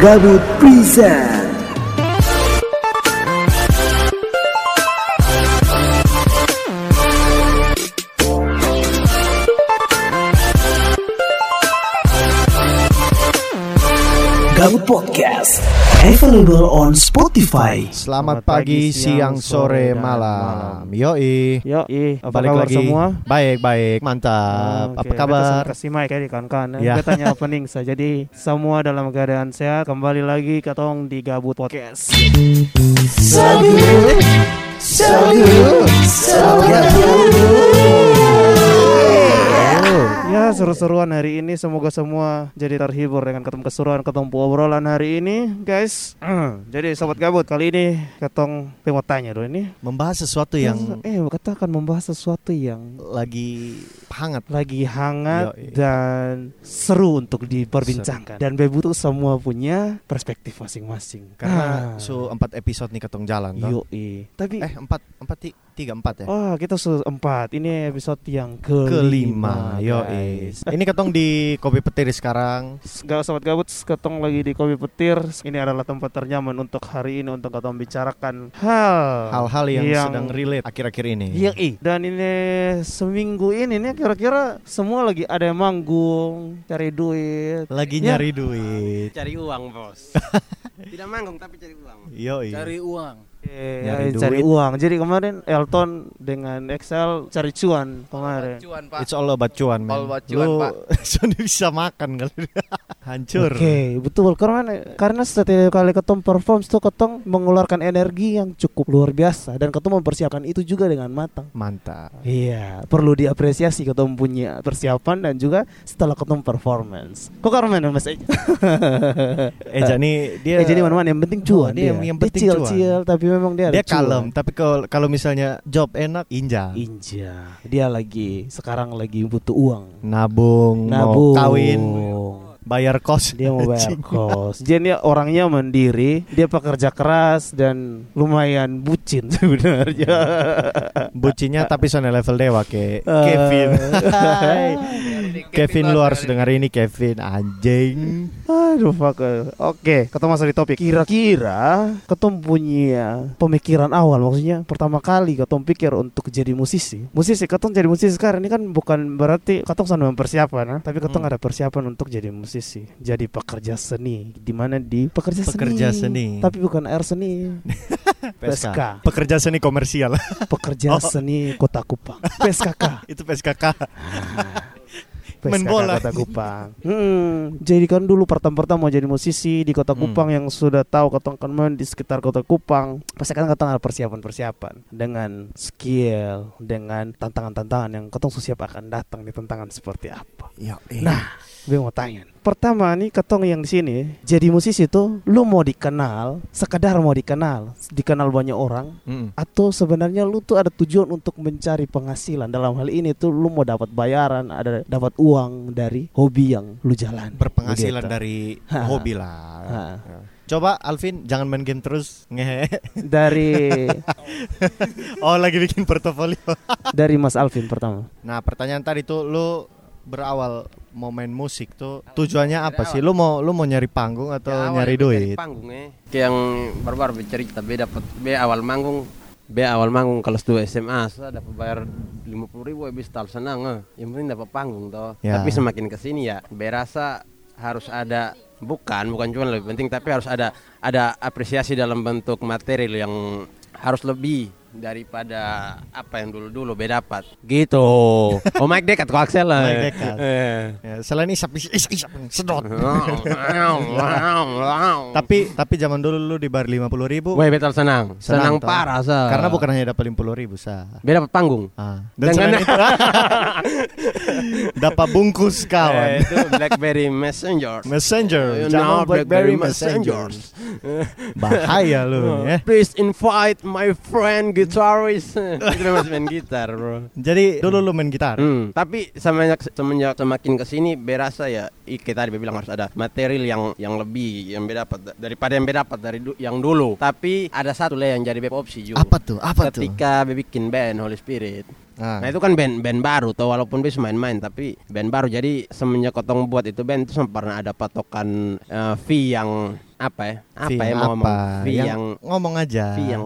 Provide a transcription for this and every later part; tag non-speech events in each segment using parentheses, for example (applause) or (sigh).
Gabut Present. Gabut Podcast Available on Spotify Selamat pagi, siang, sore, malam. Yoi. Yo, ih, apa Balik kabar lagi. semua? Baik, baik, mantap. Oke, Apa kabar? Kasih mic ya di kawan-kawan. Ya. Ya. Katanya (laughs) opening saja. Jadi semua dalam keadaan sehat. Kembali lagi katong di Gabut Podcast. Ya seru-seruan hari ini semoga semua jadi terhibur dengan ketemu keseruan ketemu obrolan hari ini guys. jadi sobat gabut kali ini ketong mau tanya dulu ini. Membahas sesuatu yang eh kita akan membahas sesuatu yang lagi hangat. lagi hangat Yoi. dan seru untuk diperbincangkan dan Bebu tuh semua punya perspektif masing-masing Karena Ah. su empat episode nih ketong jalan. Yoi. tapi Eh empat empat ti- tiga empat ya. oh kita su empat ini episode yang Kelima, kelima, yo guys. Ini ketong di kopi petir sekarang. Gak sobat gabut, ketong lagi di Kopi Petir. Ini adalah tempat ternyaman untuk hari ini untuk ketong bicarakan hal Hal-hal yang, sedang relate akhir-akhir ini. Iya. Dan ini seminggu ini nih kira-kira semua lagi ada yang manggung, cari duit. Lagi Ya. nyari duit. cari uang bos (laughs) tidak manggung tapi cari uang Yoi. cari uang Eh, Nyari cari duit. uang. Jadi kemarin Elton dengan Excel cari cuan kemarin. cuan pak It's all about cuan, man. All about cuan, Lu Pak. (laughs) sudah bisa makan kali. (laughs) Hancur. Oke, betul. Karena karena setiap kali ketong perform tuh ketong mengeluarkan energi yang cukup luar biasa dan ketong mempersiapkan itu juga dengan matang. Mantap. Iya, perlu diapresiasi ketong punya persiapan dan juga setelah ketong performance. Kok karena Mas Eja? (laughs) Eh jadi dia Eh, jadi mana-mana yang penting cuan Oh, dia yang- yang penting cuan. Cil-cil tapi memang dia dia kalem tapi kalau kalau misalnya job enak inja Inja, dia lagi sekarang lagi butuh uang. nabung, Nabung. mau kawin bayar kos Dia mau bayar kos. Jadi dia orangnya mandiri, dia pekerja keras dan lumayan bucin (laughs) sebenarnya. bucinya tapi soalnya level dewa ke Eh. Kevin Hai. (laughs) Kevin lu harus dengar ini Kevin anjing Aduh fuck. Oke, ketemu masuk di topik. Kira-kira ketemu punya pemikiran awal maksudnya pertama kali ketemu pikir untuk jadi musisi. Musisi ketemu jadi musisi sekarang ini kan bukan berarti ketemu sana mempersiapkan, ah, tapi ketemu Hmm. ada persiapan untuk jadi musisi, jadi pekerja seni. Di mana di pekerja seni. Pekerja seni. Tapi bukan air seni. (laughs) PSK. pekerja seni komersial (laughs) Pekerja Oh. seni Kota Kupang. PSKK. (laughs) itu PSKK Main PSKK bola. Kota Kupang. Hmm, jadi kan dulu pertama-pertama mau jadi musisi di Kota Hmm. Kupang yang sudah tahu ketong kan main di sekitar Kota Kupang. Pasti kan ketong ada persiapan-persiapan dengan skill, dengan tantangan-tantangan yang ketong siap akan datang di tantangan seperti apa. ya, Nah, gue mau tanya. Pertama nih ketong yang di sini jadi musisi tuh lu mau dikenal, sekadar mau dikenal, dikenal banyak orang Mm. atau sebenarnya lu tuh ada tujuan untuk mencari penghasilan dalam hal ini tuh lu mau dapat bayaran ada dapat uang dari hobi yang lu jalan berpenghasilan Begitu. dari Ha. hobi lah Ha. coba Alvin jangan main game terus ngehe (laughs) dari oh lagi bikin portofolio dari Mas Alvin pertama Nah pertanyaan tadi tuh lu berawal mau main musik tuh tujuannya apa Berawal. sih? Lu mau lu mau nyari panggung atau Ya, nyari duit? panggung eh kayak yang baru-baru bercerita B dapat B awal manggung B awal manggung kelas 2 SMA saya dapat bayar lima puluh ribu habis tal senang eh. yang penting dapat panggung toh Ya. tapi semakin ke sini ya B rasa harus ada bukan bukan cuma lebih penting tapi harus ada ada apresiasi dalam bentuk material yang harus lebih daripada apa yang dulu-dulu B dapat gitu oh Mike dekat kok Axel lah Mike dekat. Eh. Ya, selain isap is- is- isap sedot. (laughs) tapi tapi zaman dulu lu dibayar lima puluh ribu Woi betul senang, senang, toh. parah sa. Karena bukan hanya dapat lima puluh ribu sa. beda dapat panggung. Ah. Dan itu (laughs) dapat bungkus Eh, kawan. itu BlackBerry Messenger. Messenger, You jangan know, BlackBerry Messenger. Messenger. Bahaya lu (laughs) ya. Please invite my friend guitarist. (laughs) Itu masih main gitar, bro. Jadi dulu lu main gitar. Hmm, tapi semenjak semenjak semakin ke sini berasa ya kita tadi bilang harus ada material yang yang lebih yang beda dapat daripada yang beda dapat dari du- yang dulu. Tapi ada satu lah yang jadi beb opsi juga. Apa tuh? Apa tuh? Ketika bikin band Holy Spirit. Ah. Nah itu kan band band baru tuh walaupun bisa main-main tapi band baru jadi semenjak kotong buat itu band itu pernah ada patokan eh, fee yang apa ya? Apa ya yang mau ngomong? apa? Fee yang, yang ngomong aja. fee yang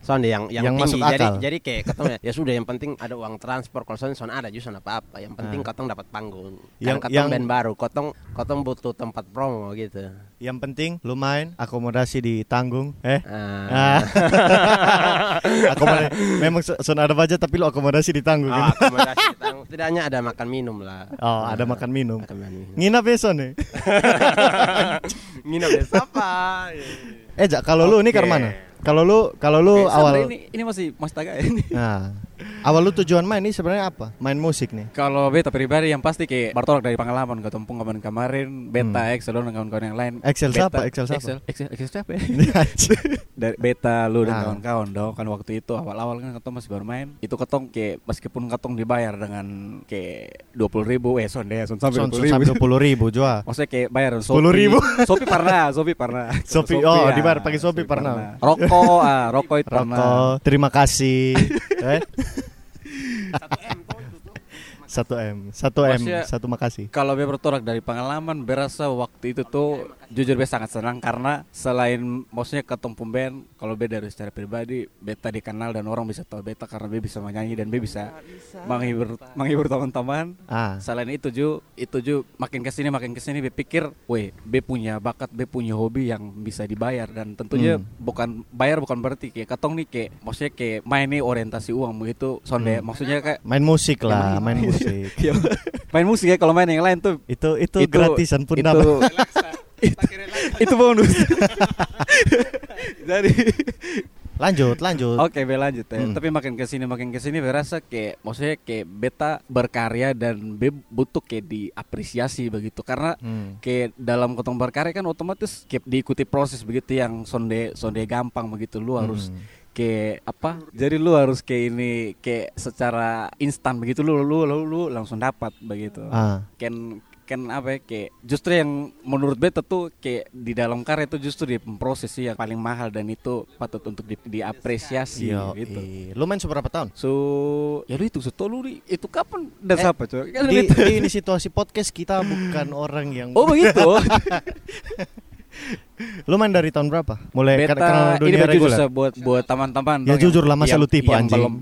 soalnya yang yang, Yang tinggi. masuk jadi akal. jadi kayak (laughs) ketemu ya sudah yang penting ada uang transport kalau soalnya soalnya ada justru apa apa yang penting Ah. kotong dapat panggung Yang- yang kotong yang- band baru kotong kotong butuh tempat promo gitu Yang penting lu main akomodasi ditanggung. Eh. Ah. Ah. (laughs) akomodasi memang so- son ada budget tapi lu akomodasi ditanggung. Oh, kan? akomodasi ditanggung. Tidaknya ada makan minum lah. Oh, ada makan minum. Makan minum. Nginap besok nih. (laughs) Nginep deh siapa? Eh, Jak, kalau lu ini ke mana? Kalau lu kalau lu Eh, awal ini ini masih masih tagak ini. Nah, awal lu tujuan main ini sebenarnya apa? Main musik nih. Kalau beta pribadi yang pasti kayak bertolak dari pengalaman ketemu pengalaman kemarin, beta, Hmm. Excel dan kawan-kawan yang lain. Excel Beta- siapa? Excel siapa? Excel, Excel, Excel siapa ya? (laughs) dari beta lu dan Ah. kawan-kawan dong kan waktu itu awal-awal kan ketong masih baru main itu ketong kayak meskipun ketong dibayar dengan kayak dua puluh ribu eh son sampai Son dua puluh sampai ribu dua puluh ribu jual. maksudnya kayak bayar 10 ribu. Sopi pernah Sopi pernah Sopi, oh, ya. dibayar pakai Sopi pernah. rokok ah rokok itu pernah Rokok, terima kasih. (laughs) eh? Satu M, satu M, satu makasih. kalau be bertolak dari pengalaman berasa waktu itu tuh jujur be sangat senang karena selain maksudnya ketemu band kalau be dari secara pribadi beta dikenal dan orang bisa tahu beta karena be bisa menyanyi dan be bisa menghibur menghibur teman-teman. Ah, selain itu ju itu ju makin ke sini makin ke sini be pikir weh be punya bakat be punya hobi yang bisa dibayar. Dan tentunya Hmm. bukan bayar bukan berarti kayak katong nih kayak maksudnya kayak main nih orientasi uang begitu sonde. Hmm. maksudnya kayak main musik lah, Emang- main musik. (laughs) ya, main musik ya kalau main yang lain tuh. Itu itu, gratisan pun itu, dapat. (laughs) itu, itu bonus jadi Lanjut, lanjut. oke be lanjut ya Hmm. tapi makin ke sini makin ke sini berasa kayak maksudnya kayak beta berkarya dan be butuh kayak diapresiasi begitu karena Hmm. kayak dalam kotong berkarya kan otomatis kayak diikuti proses begitu yang sonde sonde gampang begitu lu harus Hmm. kayak apa jadi lu harus kayak ini kayak secara instan begitu lu lu lu, lu langsung dapat begitu Ah. kan kan apa ya kayak justru yang menurut beta tuh kayak di dalam karya itu justru di proses sih yang paling mahal dan itu patut untuk di, diapresiasi Yo, gitu. Lu main seberapa tahun? So, ya lu itu so lu itu kapan dan Eh, siapa coy? Kan Di, beta- di ini situasi podcast kita bukan (laughs) orang yang Oh begitu. (laughs) (laughs) Lu main dari tahun berapa? Mulai Beta kenal ini dunia jujur reguler. Buat buat teman-teman Ya jujur lah, masa lu tipu, yang anjing. belum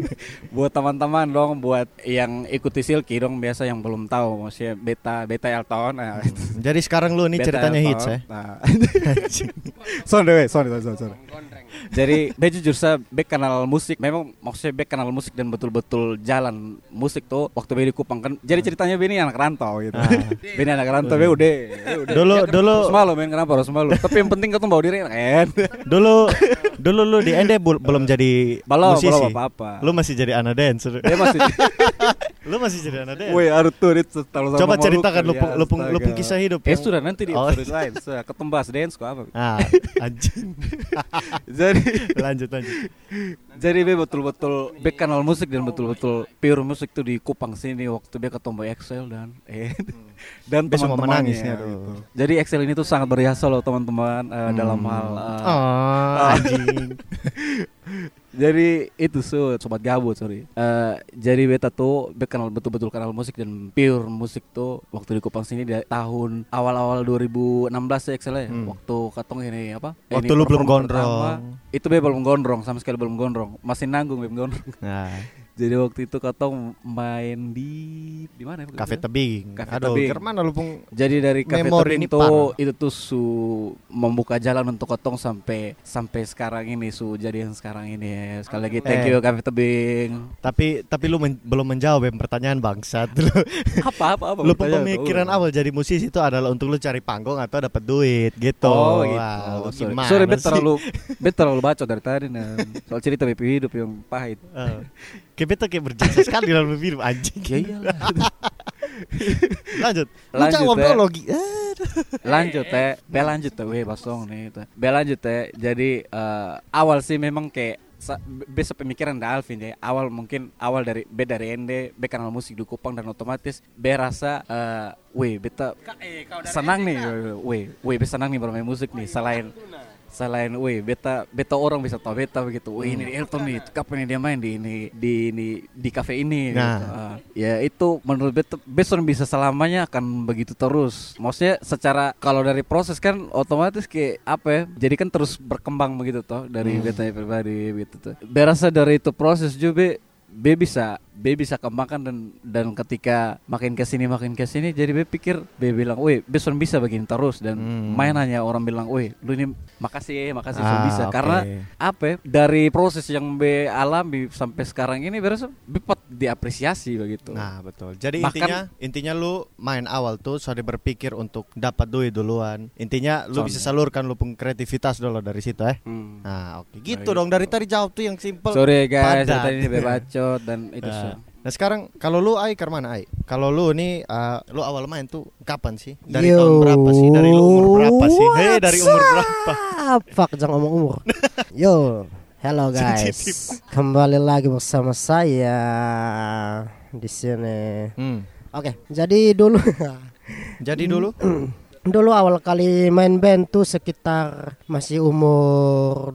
(laughs) buat teman-teman dong buat yang ikuti Silky dong biasa yang belum tahu maksudnya beta beta Elton nah, Jadi sekarang lu ini Beta ceritanya Elton. hits ya. Nah. (laughs) sorry, sorry, sorry, sorry. Jadi be jujur saya be kenal musik memang maksudnya be kenal musik dan betul-betul jalan musik tuh waktu be di Kupang kan. Jadi ceritanya be ini anak rantau gitu. Ah. be ini anak rantau be udah. Dulu Ya dulu harus malu main kenapa harus malu. Tapi yang penting ketemu bawa diri kan. dulu dulu lu di Ende belum jadi Belum, musisi. belum apa-apa. Lu masih jadi anak dancer. Dia masih (laughs) lu masih jadi anak dance. Woi, tuh itu terlalu Coba sama ceritakan Maluku, lu pung- ya, lu pung- lu kisah hidup Eh sudah nanti di Oh. episode lain. Sudah ketembas dance kok apa. Ah, (laughs) anjing. Jadi lanjut lanjut. Jadi be betul-betul be kenal musik dan betul-betul pure musik tuh di Kupang sini waktu be ketemu Excel dan eh dan Be semua teman-temannya menangis nih, aduh. gitu. Jadi Excel ini tuh sangat berjasa loh teman-teman eh, dalam hal eh, Oh, (laughs) anjing. Jadi itu so, sobat gabut sorry. Eh, jadi beta tuh be kenal betul-betul kenal musik dan pure musik tuh waktu di Kupang sini dari tahun awal-awal 2016 ya Excel ya. Hmm. Waktu katong ini apa? Waktu ini lu belum gondrong. pertama, itu be belum gondrong sama sekali belum gondrong. Masih nanggung belum gondrong. Nah, (laughs) Jadi waktu itu katong main di di mana ya? kafe tebing. Kafe Aduh, Tebing. ke mana lu pung Jadi dari kafe tebing parah. itu tuh su membuka jalan untuk kotong sampai sampai sekarang ini su jadi yang sekarang ini ya. Sekali lagi thank Eh. you kafe tebing. tapi tapi lu men- belum menjawab yang pertanyaan bangsat. Lu, (laughs) apa apa apa lu pemikiran Oh. awal jadi musisi itu adalah untuk lu cari panggung atau dapat duit gitu. Oh gitu. Wah, lu sorry, sorry bet terlalu (laughs) bet terlalu bacot dari tadi nah. Soal cerita BP hidup yang pahit. Kayak beta kayak berjasa sekali dalam hidup anjing. Ya iyalah. Lanjut. Lu Lanjut, jawab ya. dulu Gi. Aduh. lanjut teh be lanjut teh weh basong nih teh be lanjut teh jadi eh, awal sih memang kayak sa- be pemikiran da Alvin ya awal mungkin awal dari be dari Ende be kenal musik di Kupang dan otomatis be rasa eh, weh beta senang nih weh weh be senang nih bermain musik nih selain selain wih beta beta orang bisa tahu beta begitu. Wih ini Elton nih kapan nih dia main di ini di ini di cafe ini Nah. gitu. Ah, ya itu menurut beta Beson bisa selamanya akan begitu terus. Maksudnya secara kalau dari proses kan otomatis kayak apa ya jadi kan terus berkembang begitu toh dari beta pribadi begitu tuh berasa dari itu proses juga B bisa B bisa kembangkan dan dan ketika makin ke sini makin ke sini jadi B pikir B bilang, "Wih, Beson bisa begini terus." Dan Hmm. main hanya orang bilang, "Wih, lu ini makasih ya, makasih Ah, bisa." oke. Karena apa ya, dari proses yang B alami sampai sekarang ini berasa B diapresiasi begitu. Nah betul. Jadi Bahkan- intinya intinya lu main awal tuh sudah berpikir untuk dapat duit duluan. Intinya lu bisa salurkan lu pun kreativitas dulu dari situ eh. Hmm. Nah oke gitu dong dari tadi jawab tuh yang simple. Sorry guys, tadi ini B bacot dan (laughs) itu Nah, so. Nah sekarang kalau lu Ai ke mana Ai? Kalau lu nih uh, lu awal main tuh kapan sih? Dari Yo, tahun berapa sih? Dari lu umur berapa sih? Hei dari umur berapa? Fuck jangan ngomong umur. (laughs) Yo, hello Sensitif. guys. Kembali lagi bersama saya di sini. Hmm. Oke, jadi dulu Jadi dulu (clears throat) dulu awal kali main band tuh sekitar masih umur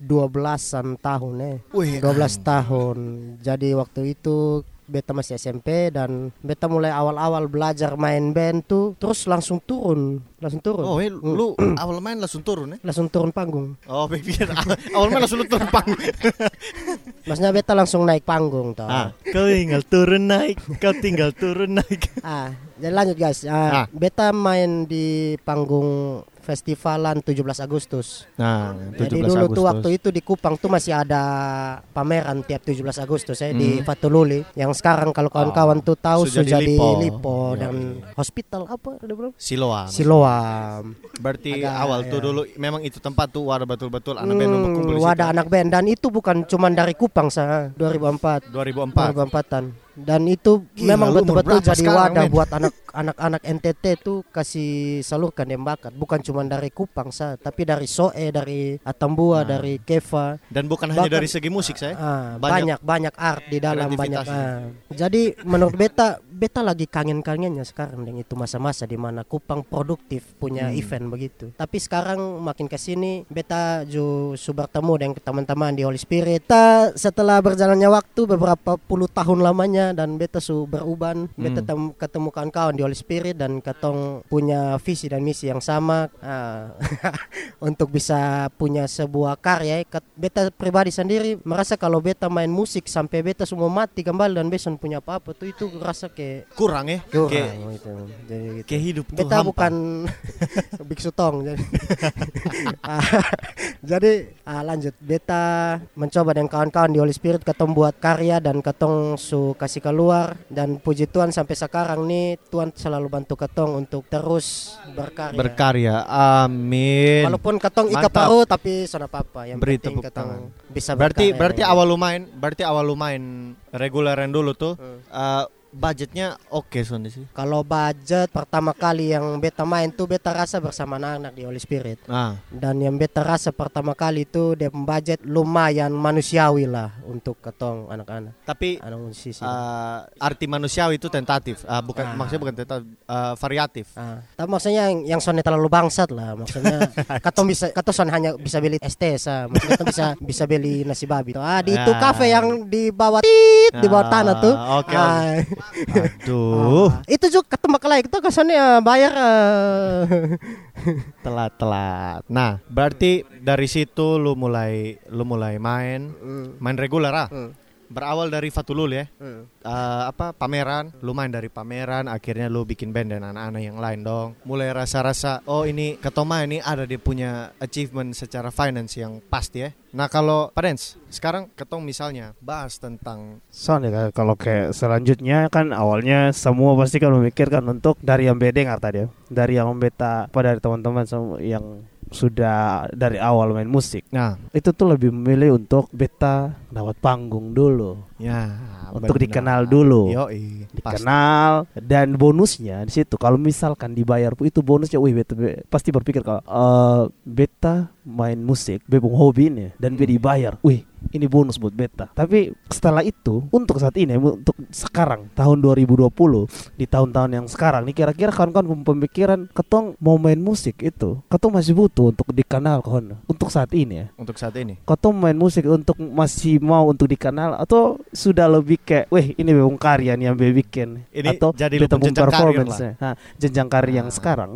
12-an tahun eh. Wih, 12 tahun. Jadi waktu itu beta masih SMP dan beta mulai awal-awal belajar main band tuh terus langsung turun, langsung turun. Oh, eh, lu (clears throat) awal main langsung turun ya? langsung turun panggung. Oh, pikir (laughs) awal main langsung turun panggung. (laughs) Maksudnya beta langsung naik panggung toh. ah, kau tinggal turun naik, kau tinggal turun naik. Ah, jadi lanjut guys. Ah, Ah. Beta main di panggung festivalan 17 Agustus. Nah, Jadi dulu tuh waktu itu di Kupang tuh masih ada pameran tiap 17 Agustus ya di Hmm. Fatululi. Yang sekarang kalau kawan-kawan tuh tahu Sudah sudah di di Lipo. Lipo, Iya, dan hospital apa ada belum? Siloam. Siloam. Berarti Agak, awal tuh ya. dulu memang itu tempat tuh wadah betul-betul anak band Hmm, berkumpul di situ. wadah anak band dan itu bukan cuma dari Kupang sah 2004. 2004. 2004-an. Dan itu Gila, memang betul-betul jadi wadah men? buat anak (laughs) anak-anak NTT tuh kasih salurkan bakat, bukan cuma dari Kupang sah, tapi dari Soe, dari Atambua, Nah. dari Keva. Dan bukan hanya Bahkan- dari segi musik saya. Ah, Banyak banyak banyak art di dalam banyak. ah. Jadi menurut beta beta lagi kangen-kangennya sekarang dengan itu masa-masa di mana Kupang produktif punya Hmm. event begitu. Tapi sekarang makin ke sini beta ju su bertemu dengan teman-teman di Holy Spirit. Kita setelah berjalannya waktu beberapa puluh tahun lamanya dan beta su beruban, beta Hmm. tem- ketemu kawan-kawan di Holy Spirit dan ketong punya visi dan misi yang sama ah, (laughs) untuk bisa punya sebuah karya. Beta pribadi sendiri merasa kalau beta main musik sampai beta semua mati kembali dan beson punya apa-apa tuh itu rasa kayak Kurang ya. kurang Kayak gitu. Jadi gitu. kayak hidup tuh Beta hampa. bukan (laughs) biksu tong jadi. (laughs) Ah, jadi ah, lanjut beta mencoba dengan kawan-kawan di Holy Spirit ketong buat karya dan ketong su kasih keluar dan puji Tuhan sampai sekarang nih Tuhan selalu bantu ketong untuk terus berkarya. berkarya. Amin. Walaupun ketong ika Mantap. paru tapi sana apa yang Beri penting tepuk ketong tangan. bisa berarti berkarya berarti awal lu main, berarti awal lu main reguleran dulu tuh. Hmm. eh, budgetnya oke Son sih. Kalau budget pertama kali yang beta main tuh beta rasa bersama anak-anak di Holy Spirit. Ah, Dan yang beta rasa pertama kali itu dia budget lumayan manusiawi lah untuk ketong anak-anak, tapi anak musisi. eh, arti manusiawi itu tentatif. Ah, bukan Ah. maksudnya bukan tentatif, eh, variatif. Ah, tapi maksudnya yang yang sonnya terlalu bangsat lah. Maksudnya (laughs) katong bisa katong son hanya bisa beli ST sa. Maksudnya bisa bisa beli nasi babi. Ah di itu Ah. kafe yang di bawah tit di bawah tanah tuh. Ah, oke, Ah, Aduh, ah, itu juga ketemu kelai itu kesannya bayar ah. telat-telat. Nah, berarti dari situ lu mulai lu mulai main, Hmm, main reguler ah. hmm, Berawal dari Fatulul ya. hmm. Eh, apa pameran, lu main dari pameran, akhirnya lu bikin band dan anak-anak yang lain dong. Mulai rasa-rasa, oh ini Ketoma ini ada dia punya achievement secara finance yang pasti ya. Nah kalau Padens, sekarang Ketong misalnya bahas tentang kan, Soalnya kalau kayak selanjutnya kan awalnya semua pasti kan memikirkan untuk dari yang bedeng tadi ya. Dari yang beta apa dari teman-teman semua yang sudah dari awal main musik. Nah, Itu tuh lebih memilih untuk beta dapat panggung dulu, Ya, untuk benar. dikenal dulu. Yoi, pasti. dikenal dan bonusnya di situ kalau misalkan dibayar itu bonusnya wih beta be- pasti berpikir kalau eh, beta main musik bebung hobi ini dan Hmm. dibayar wih ini bonus buat beta tapi setelah itu untuk saat ini untuk sekarang tahun 2020 di tahun-tahun yang sekarang nih kira-kira kawan-kawan pemikiran ketong mau main musik itu ketong masih butuh untuk dikenal kawan untuk saat ini ya Untuk saat ini. Kau main musik untuk masih mau untuk dikenal atau sudah lebih kayak, weh ini memang karya nih yang be bikin Ini atau jadi karir performance. Nah, jenjang karir yang Nah. sekarang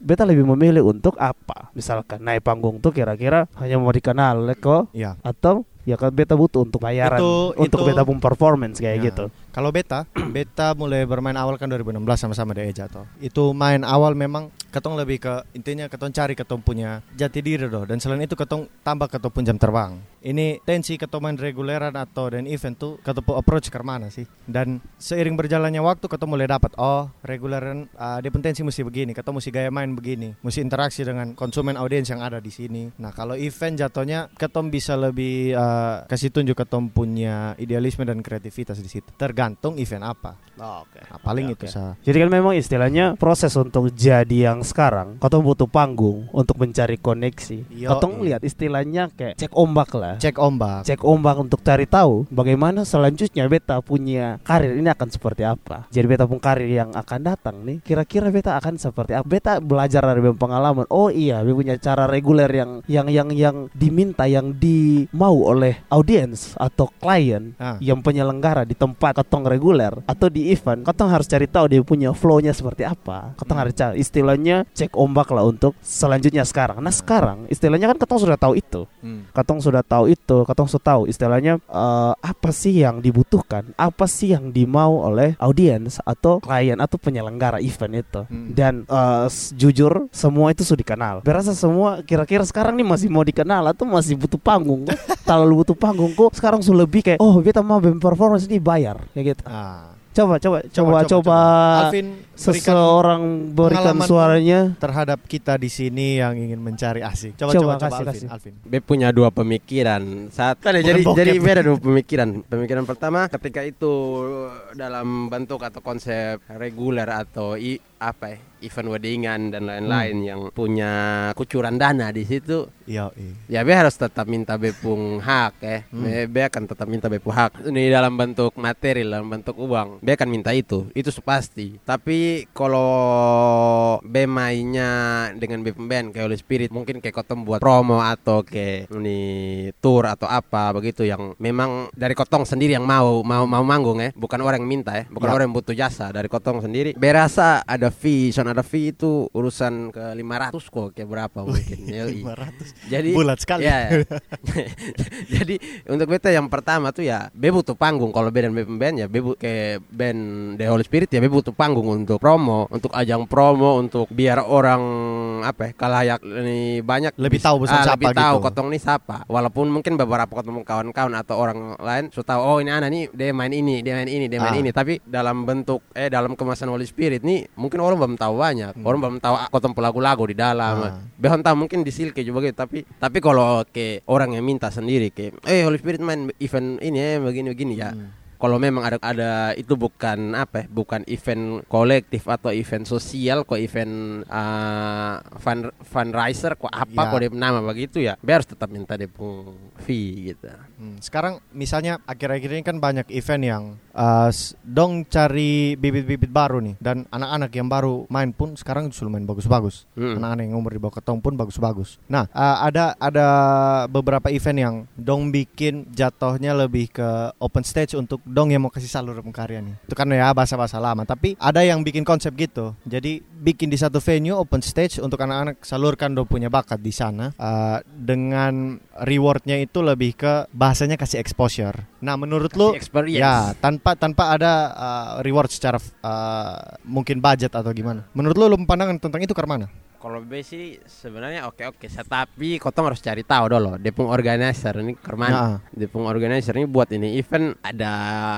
beta lebih memilih untuk apa? Misalkan naik panggung tuh kira-kira hanya mau dikenal kok Iya. atau ya kan beta butuh untuk bayaran Itu- untuk itu- beta pun performance kayak Ya. gitu. Kalau beta, (clears throat) beta mulai bermain awal kan 2016 sama-sama di Eja toh. Itu main awal memang ketong lebih ke intinya ketong cari ketong punya jati diri doh dan selain itu ketong tambah ketong pun jam terbang. Ini tensi ketong main reguleran atau dan event tuh ketong approach ke mana sih? Dan seiring berjalannya waktu ketong mulai dapat oh reguleran uh, dia pun tensi mesti begini, ketong mesti gaya main begini, mesti interaksi dengan konsumen audiens yang ada di sini. Nah, kalau event jatuhnya ketong bisa lebih uh, kasih tunjuk ketong punya idealisme dan kreativitas di situ. Tergantung event apa. oke. Nah, paling Oke, itu oke. sa. Jadi kan memang istilahnya proses untuk jadi yang sekarang, kau tuh butuh panggung untuk mencari koneksi. Kau tuh iya. lihat istilahnya kayak cek ombak lah. Cek ombak. cek ombak untuk cari tahu bagaimana selanjutnya beta punya karir ini akan seperti apa. Jadi beta pun karir yang akan datang nih, kira-kira beta akan seperti apa? Beta belajar dari pengalaman. Oh iya, beta punya cara reguler yang yang yang yang diminta, yang dimau oleh audiens atau klien Ah. yang penyelenggara di tempat ketong reguler atau di event, ketong harus cari tahu dia punya flow-nya seperti apa. Ketong Hmm. harus cari istilahnya cek ombak lah untuk selanjutnya sekarang. Nah sekarang istilahnya kan ketong sudah tahu itu Hmm. katong sudah tahu itu, katong sudah tahu istilahnya eh, apa sih yang dibutuhkan, apa sih yang dimau oleh audiens atau klien atau penyelenggara event itu. Hmm. Dan s- jujur semua itu sudah dikenal. Berasa semua kira-kira sekarang nih masih mau dikenal atau masih butuh panggung. (laughs) Terlalu butuh panggung kok sekarang sudah lebih kayak oh beta mau performance ini bayar kayak gitu. Ah. Coba coba coba coba, Alvin berikan seseorang berikan suaranya. terhadap kita di sini yang ingin mencari asik. Coba Coba, coba, coba, kasih, Alvin, kasih. Alvin. Be punya dua pemikiran. Saat kan ya, Bukan jadi bokep. jadi beda dua pemikiran. Pemikiran pertama ketika itu dalam bentuk atau konsep reguler atau i, apa ya, event weddingan dan lain-lain yang punya kucuran dana di situ Iya. Ya be harus tetap minta bepung hak ya. Be, be akan tetap minta bepung hak. Ini dalam bentuk materi, dalam bentuk uang. Be akan minta itu, itu pasti. Tapi kalau be mainnya dengan be band kayak Holy Spirit, mungkin kayak kotong buat promo atau kayak ini tour atau apa begitu yang memang dari kotong sendiri yang mau mau mau manggung ya, bukan orang yang minta ya, bukan Ya. orang yang butuh jasa dari kotong sendiri. Be rasa ada fee, son ada fee itu urusan ke 500 kok kayak berapa mungkin. (laughs) Yoi. 500. Jadi Bulat sekali. Ya, ya. (laughs) (laughs) Jadi untuk beta yang pertama tuh ya be butuh panggung kalau band dan band band ya be kayak band The Holy Spirit ya be butuh panggung untuk promo, untuk ajang promo, untuk biar orang apa ya kalayak ini banyak Lebih tahu ah, siapa lebih tahu gitu. kotong nih siapa. Walaupun mungkin beberapa ketemu kawan-kawan atau orang lain sudah tahu oh ini anak nih dia main ini, dia main ini, dia main Ah. ini tapi dalam bentuk eh dalam kemasan Holy Spirit nih mungkin orang belum tahu banyak. Orang belum tahu ah, kotong lagu-lagu di dalam. Ah. Behon tahu mungkin di silke juga gitu tapi tapi kalau ke orang yang minta sendiri ke eh Holy Spirit main event ini ya begini begini ya kalau memang ada ada itu bukan apa ya, bukan event kolektif atau event sosial kok event uh, fund fundraiser kok apa Ya. kok dia nama begitu ya be harus tetap minta dia pun fee gitu Hmm, Sekarang misalnya akhir-akhir ini kan banyak event yang uh, dong cari bibit-bibit baru nih dan anak-anak yang baru main pun sekarang justru main bagus-bagus. Hmm. Anak-anak yang umur di bawah ketong pun bagus-bagus. Nah, uh, ada ada beberapa event yang dong bikin jatuhnya lebih ke open stage untuk dong yang mau kasih salur karya nih. Itu kan ya bahasa-bahasa lama, tapi ada yang bikin konsep gitu. Jadi bikin di satu venue open stage untuk anak-anak salurkan dong punya bakat di sana uh, dengan rewardnya itu lebih ke bahasanya kasih exposure. Nah, menurut lu experience. ya tanpa tanpa ada uh, reward secara uh, mungkin budget atau gimana? Menurut lu lu pandangan tentang itu ke mana? Kalau B sih sebenarnya oke oke, tapi kotong harus cari tahu dulu. Depung organizer ini kerman. Nah. Depung organizer ini buat ini event ada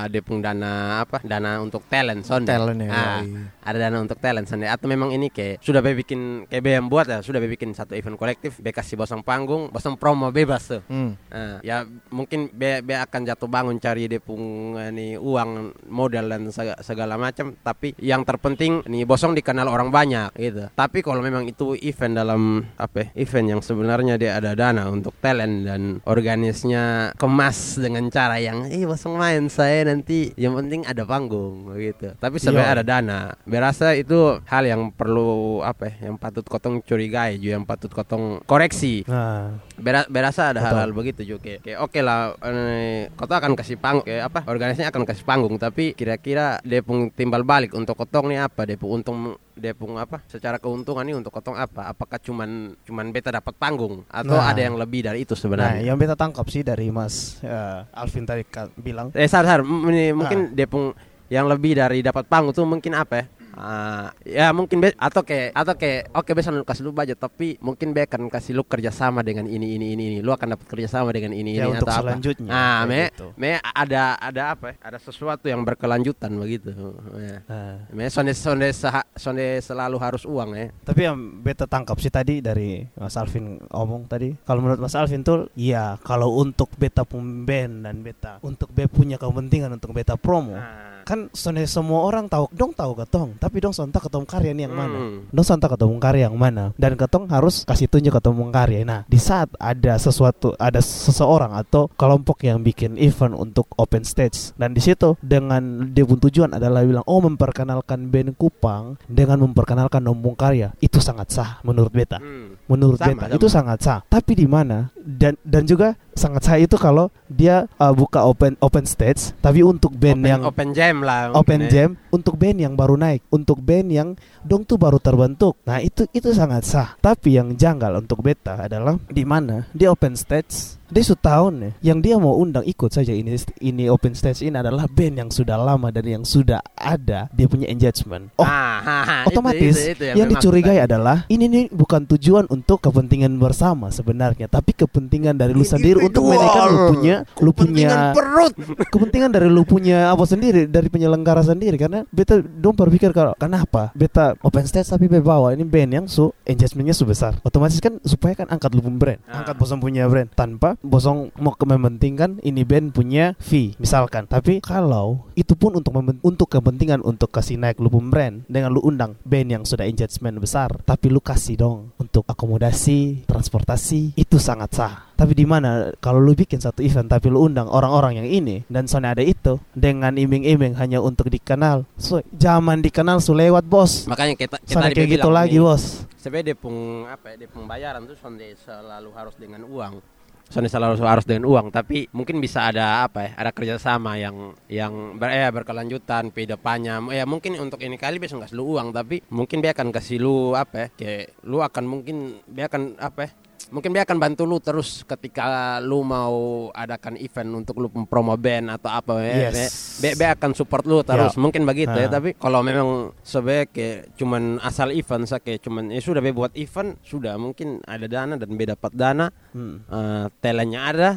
depung dana apa? Dana untuk talent sonde. Talent ya, Ah, iya. ada dana untuk talent sonde. Atau memang ini kayak sudah be bikin kayak B yang buat ya, sudah be bikin satu event kolektif, B kasih bosong panggung, bosong promo bebas tuh. Hmm. Nah, ya mungkin B, B akan jatuh bangun cari depung ini uang modal dan sega- segala macam tapi yang terpenting nih bosong dikenal orang banyak gitu tapi kalau memang itu event dalam apa ya, event yang sebenarnya dia ada dana untuk talent dan organisnya kemas dengan cara yang eh bosong main saya nanti yang penting ada panggung gitu. Tapi sebenarnya Iya. ada dana. Berasa itu hal yang perlu apa ya, yang patut kotong curigai juga yang patut kotong koreksi. Nah, Bera- berasa ada Betul. hal-hal begitu juga kayak, kayak oke lah eh, kota akan kasih panggung kayak apa organisasinya akan kasih panggung. Tapi kira-kira dia pun timbal balik untuk kotong nih apa? Dia pun untung dia pun apa? Secara keuntungan nih untuk kotong apa? Apakah cuman cuman beta dapat panggung? Atau Nah. ada yang lebih dari itu nah sebenarnya yang beta tangkap sih dari Mas eh, Alvin tadi bilang. Eh sar, sar, m- ini mungkin Ah. dia pun yang lebih dari dapat panggung tuh mungkin apa ya Ah, ya mungkin be, atau kayak atau kayak oke besok lu kasih lu budget tapi mungkin be akan kasih lu kerjasama dengan ini ini ini ini lu akan dapat kerjasama dengan ini Ya, ini untuk atau apa selanjutnya, ah kayak me gitu. me ada ada apa ya? ada sesuatu yang berkelanjutan begitu ya. Nah, me sonde sonde seha- sonde selalu harus uang ya Tapi yang beta tangkap sih tadi dari Mas Alvin ngomong tadi, kalau menurut Mas Alvin tuh, iya kalau untuk beta pun band dan beta untuk be punya kepentingan untuk beta promo, kan semua orang tahu, dong tahu ketong, tapi dong sontak ketong karya nih yang mana, Hmm. dong sontak ketong karya yang mana, dan ketong harus kasih tunjuk ketong karya. Nah, di saat ada sesuatu, ada seseorang atau kelompok yang bikin event untuk open stage, dan di situ dengan dia pun tujuan adalah bilang, oh memperkenalkan band Kupang dengan memperkenalkan nombong karya, itu sangat sah menurut beta Hmm. menurut Sama, beta sama. itu sangat sah tapi di mana dan dan juga sangat sah itu kalau dia uh, buka open open stage tapi untuk band open, yang open jam lah open ya. jam untuk band yang baru naik untuk band yang dong tuh baru terbentuk. Nah itu itu sangat sah. Tapi yang janggal untuk beta adalah di mana? Di open stage dia setahun ya yang dia mau undang ikut saja ini ini open stage ini adalah band yang sudah lama dan yang sudah ada dia punya engagement oh Ah, ha, ha, itu- otomatis itu- itu yang memang dicurigai tadi. adalah ini nih bukan tujuan untuk kepentingan bersama sebenarnya tapi kepentingan dari lu sendiri untuk menaikkan lu punya lu punya Kepentingan perut (laughs) kepentingan dari lu punya apa sendiri dari penyelenggara sendiri karena beta dong berpikir kalau kenapa beta open stage tapi beta bawa ini band yang su engagementnya su besar otomatis kan supaya kan angkat lu pun brand Ah. angkat bosong punya brand tanpa bosong mau ke mementingkan ini band punya fee misalkan. Tapi kalau itu pun untuk untuk kepentingan untuk kasih naik lu pun brand dengan lu undang band yang sudah engagement besar tapi lu kasih dong untuk akomodasi transportasi itu sangat sah. Tapi di mana kalau lu bikin satu event tapi lu undang orang-orang yang ini dan soalnya ada itu dengan iming-iming hanya untuk dikenal so zaman dikenal su lewat bos. Makanya kita kita soalnya kayak gitu lagi bos. sebenarnya dia pung apa ya dia pung bayaran tuh sonde selalu harus dengan uang sonde selalu harus dengan uang tapi mungkin bisa ada apa ya ada kerjasama yang yang ber, eh, berkelanjutan ke depannya ya mungkin untuk ini kali bisa nggak lu uang tapi mungkin dia akan kasih lu apa ya kayak lu akan mungkin dia akan apa ya mungkin dia akan bantu lu terus ketika lu mau adakan event untuk lu promo band atau apa ya Yes. be, akan support lu terus Ya. mungkin begitu ya Ah. tapi kalau memang sebagai kayak cuman asal event kayak cuman ya sudah be buat event sudah mungkin ada dana dan be dapat dana Hmm. eh talentnya ada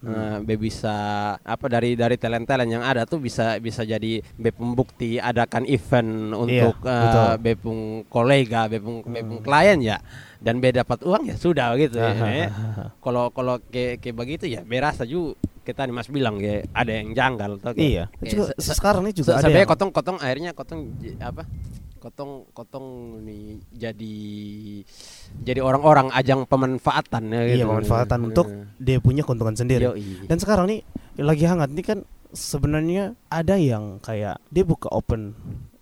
eh, be bisa apa dari dari talent talent yang ada tuh bisa bisa jadi be pembukti adakan event untuk Iya, eh, betul. Hmm. be pung kolega be pung, be pung klien ya dan be dapat uang ya sudah gitu ya, ya. kalau kalau kayak kayak begitu ya be rasa juga kita nih mas bilang ya ada yang janggal kayak- iya kayak juga, se- se- sekarang ini juga Se- ada sampai yang- kotong kotong akhirnya kotong apa kotong kotong nih jadi jadi orang-orang ajang pemanfaatan ya iya gitu. pemanfaatan untuk dia punya keuntungan sendiri Yoi. Dan sekarang nih lagi hangat nih kan sebenarnya ada yang kayak dia buka open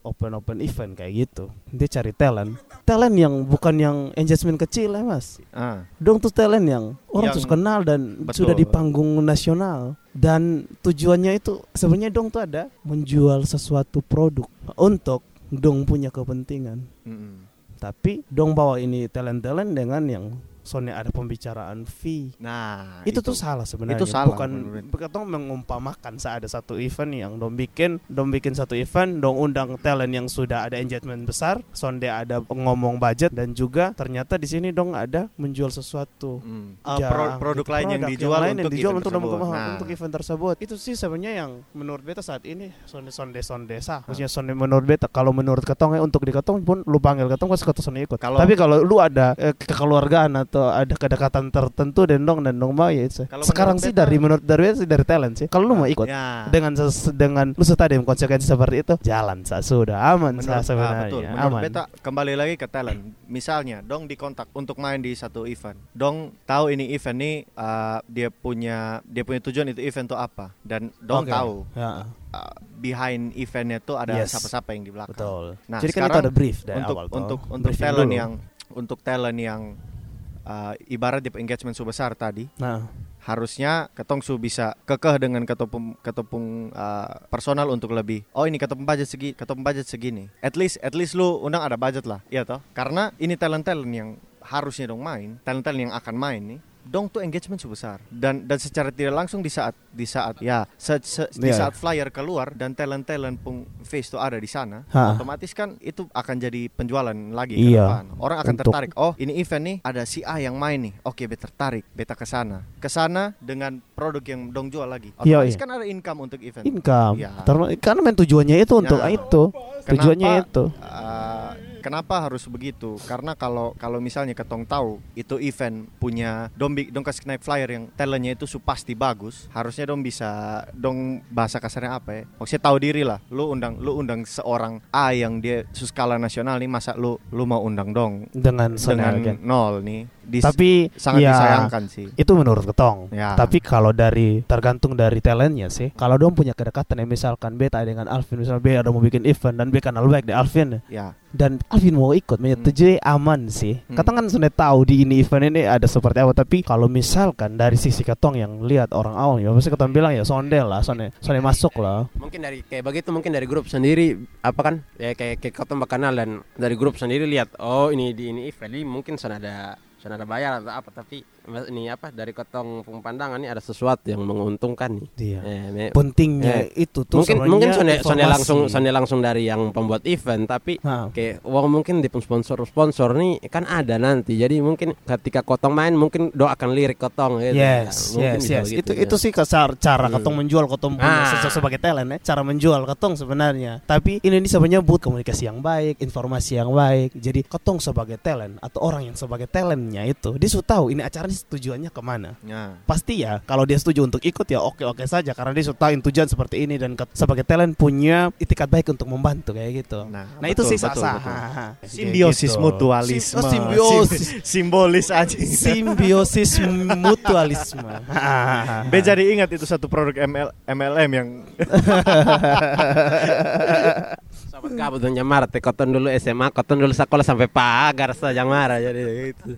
open open event kayak gitu. Dia cari talent. Talent yang bukan yang engagement kecil ya, Mas. Ah. Dong tuh talent yang orang Yang- terus kenal dan Betul. sudah di panggung nasional dan tujuannya itu sebenarnya dong tuh ada menjual sesuatu produk untuk dong punya kepentingan. Mm-mm. Tapi dong bawa ini talent-talent dengan yang soalnya ada pembicaraan fee. Nah, itu, tuh salah sebenarnya. Itu salah Bukan ketong mengumpamakan saat ada satu event yang dong bikin, dong bikin satu event, dong undang talent yang sudah ada engagement besar, sonde ada ngomong budget dan juga ternyata di sini dong ada menjual sesuatu. Hmm. Uh, Ja- pro- produk gitu, lain yang dijual lain untuk yang dijual untuk, untuk, Nah. untuk event tersebut. Itu sih sebenarnya yang menurut beta saat ini sonde sonde sonde sah. Maksudnya sonde menurut beta kalau menurut ketong untuk di ketong pun lu panggil ketong pasti ketong ikut. Kalau- Tapi kalau lu ada eh, kekeluargaan atau ada kedekatan tertentu dan dong dan dong mau ya itu. Sekarang sih dari menurut dari beta sih dari talent sih. Kalau lu mau ikut Ya. dengan ses- dengan lu stadium konsekuensi seperti itu jalan sah sudah aman sah Menurut, ah, sebenarnya betul. Menurut aman. beta kembali lagi ke talent. Misalnya, dong dikontak untuk main di satu event. Dong tahu ini event nih uh, dia punya dia punya tujuan itu event itu apa dan dong tahu Ya, uh, behind eventnya tuh ada Yes. siapa-siapa yang di belakang. betul. Nah, Jadi kan itu sekarang ada brief dari untuk awal untuk untuk Briefing talent dulu. yang untuk talent yang uh, ibarat di engagement sebesar tadi nah. harusnya ketong su bisa kekeh dengan ketopung ketopung uh, personal untuk lebih. Oh ini ketopung budget segi ketopung budget segini. At least at least lu undang ada budget lah iya toh? Karena ini talent talent yang harusnya dong main talent talent yang akan main nih dong tuh engagement sebesar dan dan secara tidak langsung di saat di saat ya se- se- di Iya. saat flyer keluar dan talent talent pun face tuh ada di sana Ha. otomatis kan itu akan jadi penjualan lagi ke Iya. depan orang akan Untuk- tertarik oh ini event nih ada si A yang main nih oke beta tertarik beta ke sana ke sana dengan produk yang dong jual lagi Iya, otomatis iya. kan ada income untuk event income. Ya. Karena main tujuannya itu untuk Ya. itu. Tujuannya itu. uh, kenapa harus begitu? Karena kalau kalau misalnya ketong tahu itu event punya dong dong kasih naik flyer yang talentnya itu su pasti bagus harusnya dong bisa dong bahasa kasarnya apa ya? Maksudnya tahu diri lah. Lu undang lu undang seorang A yang dia su skala nasional nih masa lu lu mau undang dong? Dengan dengan dengan nol nih Dis- Tapi sangat ya, disayangkan sih Itu menurut ketong. Ya. Tapi kalau dari tergantung dari talentnya sih. Kalau dong punya kedekatan ya misalkan beta dengan Alvin misalnya beta ada mau bikin event dan beta kenal baik di Alvin ya dan Alvin mau ikut menyetujui aman sih. Hmm. Katong kan sudah tahu di ini event ini ada seperti apa tapi kalau misalkan dari sisi ketong yang lihat orang awam ya pasti ketong bilang ya sonde lah, sonde sonde masuk lah. Mungkin dari kayak begitu mungkin dari grup sendiri apa kan ya kayak kayak tambah kenal dan dari grup sendiri lihat oh ini di ini event ini mungkin sudah ada sudah ada bayar atau apa tapi ini apa dari kotong pandangan ini ada sesuatu yang menguntungkan nih. Iya. Eh, Pentingnya itu tuh mungkin sebenarnya mungkin sonde, sonde langsung sonde langsung dari yang pembuat event tapi Ha. kayak uang mungkin di sponsor sponsor nih kan ada nanti jadi mungkin ketika kotong main mungkin do akan lirik kotong gitu ya. Yes, Mungkin yes, yes. begitu, Itu ya. itu sih kesar cara Hmm. menjual ketong punya Ah. se- sebagai talent ya. Cara menjual ketong sebenarnya. Tapi ini bisa menyebut komunikasi yang baik, informasi yang baik. Jadi ketong sebagai talent atau orang yang sebagai talentnya itu dia sudah tahu ini acara ini tujuannya ke mana. ya Pasti ya kalau dia setuju untuk ikut ya oke oke saja karena dia sudah tujuan seperti ini dan sebagai talent punya itikat baik untuk membantu kayak gitu. Nah, Nah, itu betul, sih betul, betul. Haha. simbiosis gitu. mutualisme Sim- oh, simbiosis. Sim- simbolis aja simbiosis mutualisme. Be jadi ingat itu satu produk ML, MLM yang (laughs) kabut dan nyamar teh koton dulu SMA, koton dulu sekolah sampai pagar saja marah jadi itu.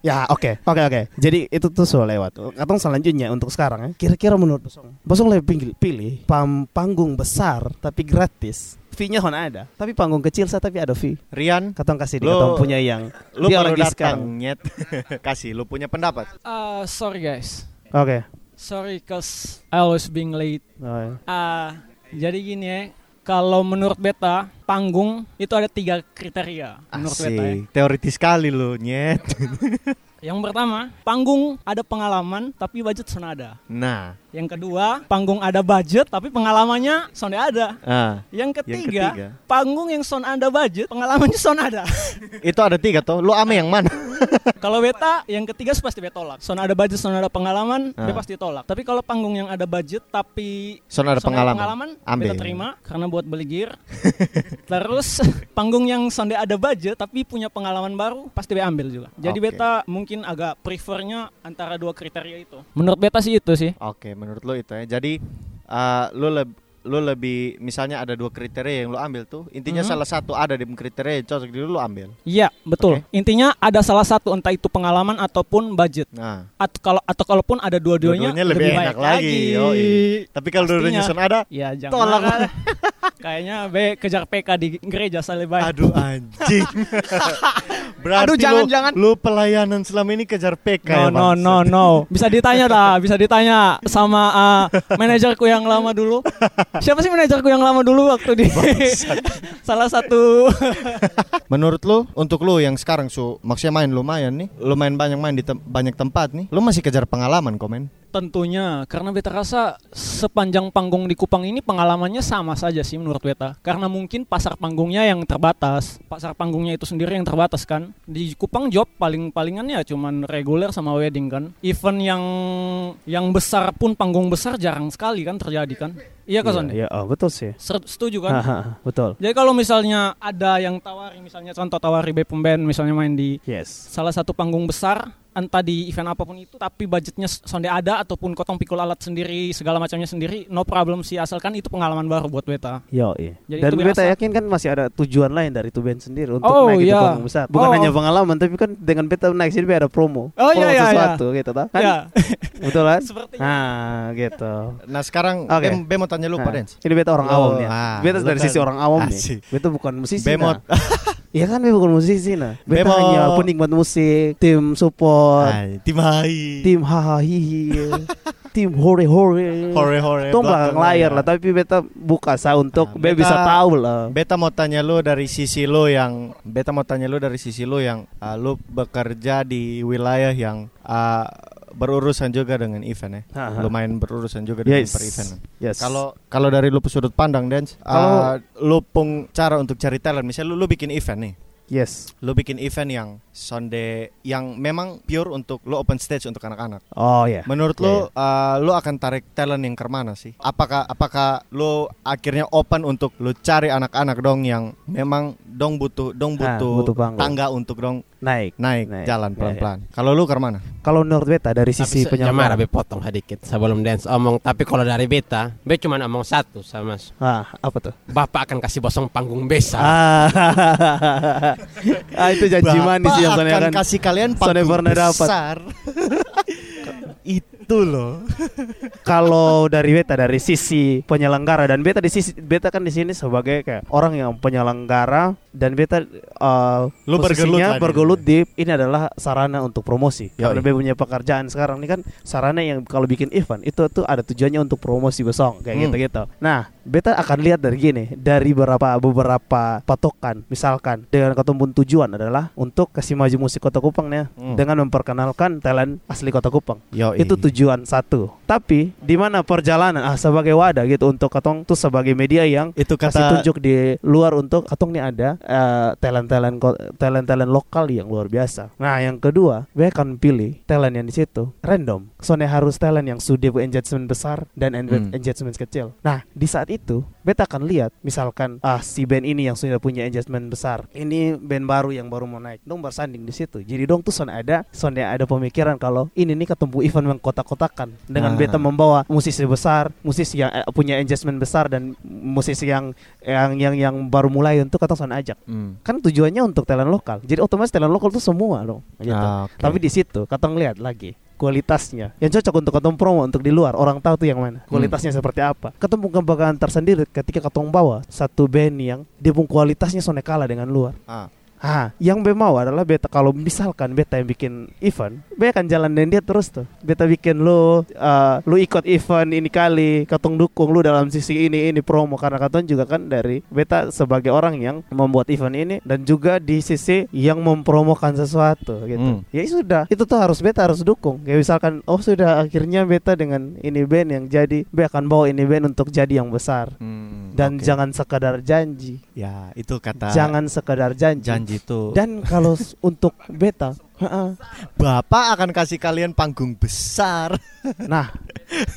Ya oke oke oke. Jadi itu tuh sudah lewat. Katong selanjutnya untuk sekarang ya. Kira-kira menurut Bosong, Bosong lebih pilih, pilih pam panggung besar tapi gratis. Fee-nya hon ada, tapi panggung kecil saya tapi ada fee. Rian Katong kasih di Lo- katong punya yang lu dia baru lagi datang sekarang. nyet (laughs) kasih lu punya pendapat Uh, sorry guys. Oke. Sorry cause I always being late. Oh, ya. Ah, jadi gini ya. Kalau menurut beta, panggung itu ada tiga kriteria. Menurut beta ya. Asik, teoritis sekali lu nyet Yang pertama, panggung ada pengalaman tapi budget sana ada. nah Yang kedua, panggung ada budget tapi pengalamannya son ada. ah Yang Yang ketiga, ketiga. panggung yang son ada budget, pengalamannya son ada. (laughs) itu ada tiga tuh lu ame yang mana (laughs) kalau beta, yang ketiga pasti beta tolak. Son ada budget, son ada pengalaman, Ah. beta pasti tolak. Tapi kalau panggung yang ada budget tapi Son ada pengalaman. Ambil. beta terima karena buat beli gear. (laughs) Terus panggung yang sonde ada budget tapi punya pengalaman baru pasti beta ambil juga. Jadi Oke. beta mungkin agak prefernya antara dua kriteria itu. Menurut beta sih itu sih. oke menurut lu itu ya. Jadi uh, lu leb- lu lebih misalnya ada dua kriteria yang lu ambil tuh, intinya Mhm. salah satu ada di kriteria yang cocok di lu, ambil. Iya, betul. Oke. Intinya ada salah satu entah itu pengalaman ataupun budget. Nah, Atau kalau atau kalaupun ada dua-duanya dua-duanya lebih, enak baik lagi. yoi. Tapi kalau dua-duanya ada, Ya jangan. Tolak. Kayaknya B kejar PK di gereja lebih baik. aduh anjing. (laughs) Berarti Aduh, jangan, lu, jangan. lu pelayanan selama ini kejar PK No ya, no no no. Bisa ditanya dah, bisa ditanya sama uh, manajerku yang lama dulu. (laughs) Siapa sih manajerku yang lama dulu waktu di (laughs) salah satu Menurut lu, untuk lu yang sekarang su, maksudnya main lumayan nih, lumayan banyak main di tem- banyak tempat nih, lu masih kejar pengalaman komen? Tentunya, karena beta rasa sepanjang panggung di Kupang ini pengalamannya sama saja sih menurut beta. Karena mungkin pasar panggungnya yang terbatas, pasar panggungnya itu sendiri yang terbatas kan. Di Kupang job paling palingan ya cuman reguler sama wedding kan. Event yang yang besar pun panggung besar jarang sekali kan terjadi kan. Iya kan Sonde? Iya, oh, betul sih. Setuju kan? Haha, betul. Jadi kalau misalnya ada yang tawari, misalnya contoh tawari Bepom Band misalnya main di Yes. salah satu panggung besar entah di event apa pun itu tapi budgetnya sonde ada ataupun kotong pikul alat sendiri segala macamnya sendiri no problem sih asalkan itu pengalaman baru buat beta Yo, iya. Jadi Dan itu beta biasa. yakin kan masih ada tujuan lain dari itu band sendiri untuk Oh, naik itu iya. panggung besar. Bukan Oh. hanya pengalaman, tapi kan dengan beta naik sini ada promo. Oh, promo iya, iya, sesuatu gitu tak? Kan? ya (laughs) Betul kan? sepertinya Nah, gitu. Nah sekarang Oke. Bem, Bem mau tanya lu Nah, Pak Dens. Ini beta orang Oh, awam nih. ah, beta dari kan- sisi orang awam nih. Asik. Beta bukan musisi. Bemot. Nah. Iya kan bukan musisi nah. Beta Bemot. hanya penikmat musik, tim support, Ay, tim hai. tim hahaha hihi, tim hore hore. hore hore. Tong belakang layar lah, tapi beta buka sa untuk Nah, be beta- bisa tahu lah. Beta mau tanya lu dari sisi lu yang Beta mau tanya lu dari sisi lu yang uh, lu bekerja di wilayah yang uh, berurusan juga dengan event ya. Ha, ha. Lumayan berurusan juga dengan Yes. per event. Yes. Kalau kalau dari lu sudut pandang Dens, Kalau- uh, lu pung cara untuk cari talent, misalnya lu, lu bikin event nih. Yes. Lu bikin event yang sonde yang memang pure untuk lu open stage untuk anak-anak. Oh ya. Menurut Iya, lu uh, lu akan tarik talent yang ke mana sih? Apakah apakah lu akhirnya open untuk lu cari anak-anak dong yang memang dong butuh dong Ah, butuh, butuh panggung. tangga untuk dong Naik. naik, Naik. jalan pelan-pelan. Kalau lu ke mana? Kalau menurut beta dari sisi penyelenggara. be potong sedikit sebelum dance omong. Tapi kalau dari beta, be cuma omong satu sama Ah, apa tuh? Bapak akan kasih bosong panggung besar. Ah, (laughs) (laughs) ah itu janji manis yang Bapak Sonia akan kan. kasih kalian panggung besar. Itu (laughs) (laughs) loh. (laughs) Kalau dari beta dari sisi penyelenggara dan beta di sisi beta kan di sini sebagai kayak orang yang penyelenggara dan beta uh, Lu bergelut posisinya di bergelut di ini adalah sarana untuk promosi. Yoi. Karena beta punya pekerjaan sekarang ini kan sarana yang kalau bikin event itu tuh ada tujuannya untuk promosi besok kayak Hmm. gitu-gitu. Nah, beta akan lihat dari gini, dari beberapa beberapa patokan. Misalkan dengan ketemu tujuan adalah untuk kasih maju musik Kota Kupang nih Hmm. dengan memperkenalkan talent asli Kota Kupang Yo, itu tujuan satu. Tapi di mana perjalanan ah sebagai wadah gitu untuk katong tuh sebagai media yang itu kasih kata tunjuk di luar untuk katong nih ada eh, talent-talent ko- talent-talent lokal yang luar biasa. Nah, yang kedua, gue akan pilih talent yang di situ random. Soalnya harus talent yang sudah engagement besar dan Hmm. engagement kecil. Nah, di saat itu beta akan lihat misalkan ah si band ini yang sudah punya engagement besar. Ini band baru yang baru mau naik. Dong bersanding di situ. Jadi dong tuh soalnya ada soalnya ada pemikiran kalau ini nih ketemu event yang kotak-kotakan dengan Ah. beta membawa musisi besar, musisi yang eh, punya engagement besar dan musisi yang yang yang yang baru mulai untuk kata soalnya ajak. Hmm. Kan tujuannya untuk talent lokal. Jadi otomatis talent lokal tuh semua dong. Gitu. Ah, oke. Tapi di situ katong lihat lagi kualitasnya yang cocok untuk katong promo untuk di luar orang tahu tuh yang mana kualitasnya seperti apa ketemu kebanggaan tersendiri ketika katong bawa satu band yang dia pun kualitasnya soalnya kalah dengan luar Ah. Ah, yang be mau adalah beta kalau misalkan beta yang bikin event, be akan jalan dengan dia terus tuh. Beta bikin lu uh, lu ikut event ini kali, katong dukung lu dalam sisi ini ini promo karena katong juga kan dari beta sebagai orang yang membuat event ini dan juga di sisi yang mempromokan sesuatu gitu. Hmm. Ya sudah, itu tuh harus beta harus dukung. Kayak misalkan oh sudah akhirnya beta dengan ini band yang jadi, be akan bawa ini band untuk jadi yang besar. Hmm, Dan oke. jangan sekadar janji. ya itu kata Jangan sekadar janji. janji itu Dan kalau untuk beta, Bapak akan kasih kalian panggung besar. (laughs) Nah,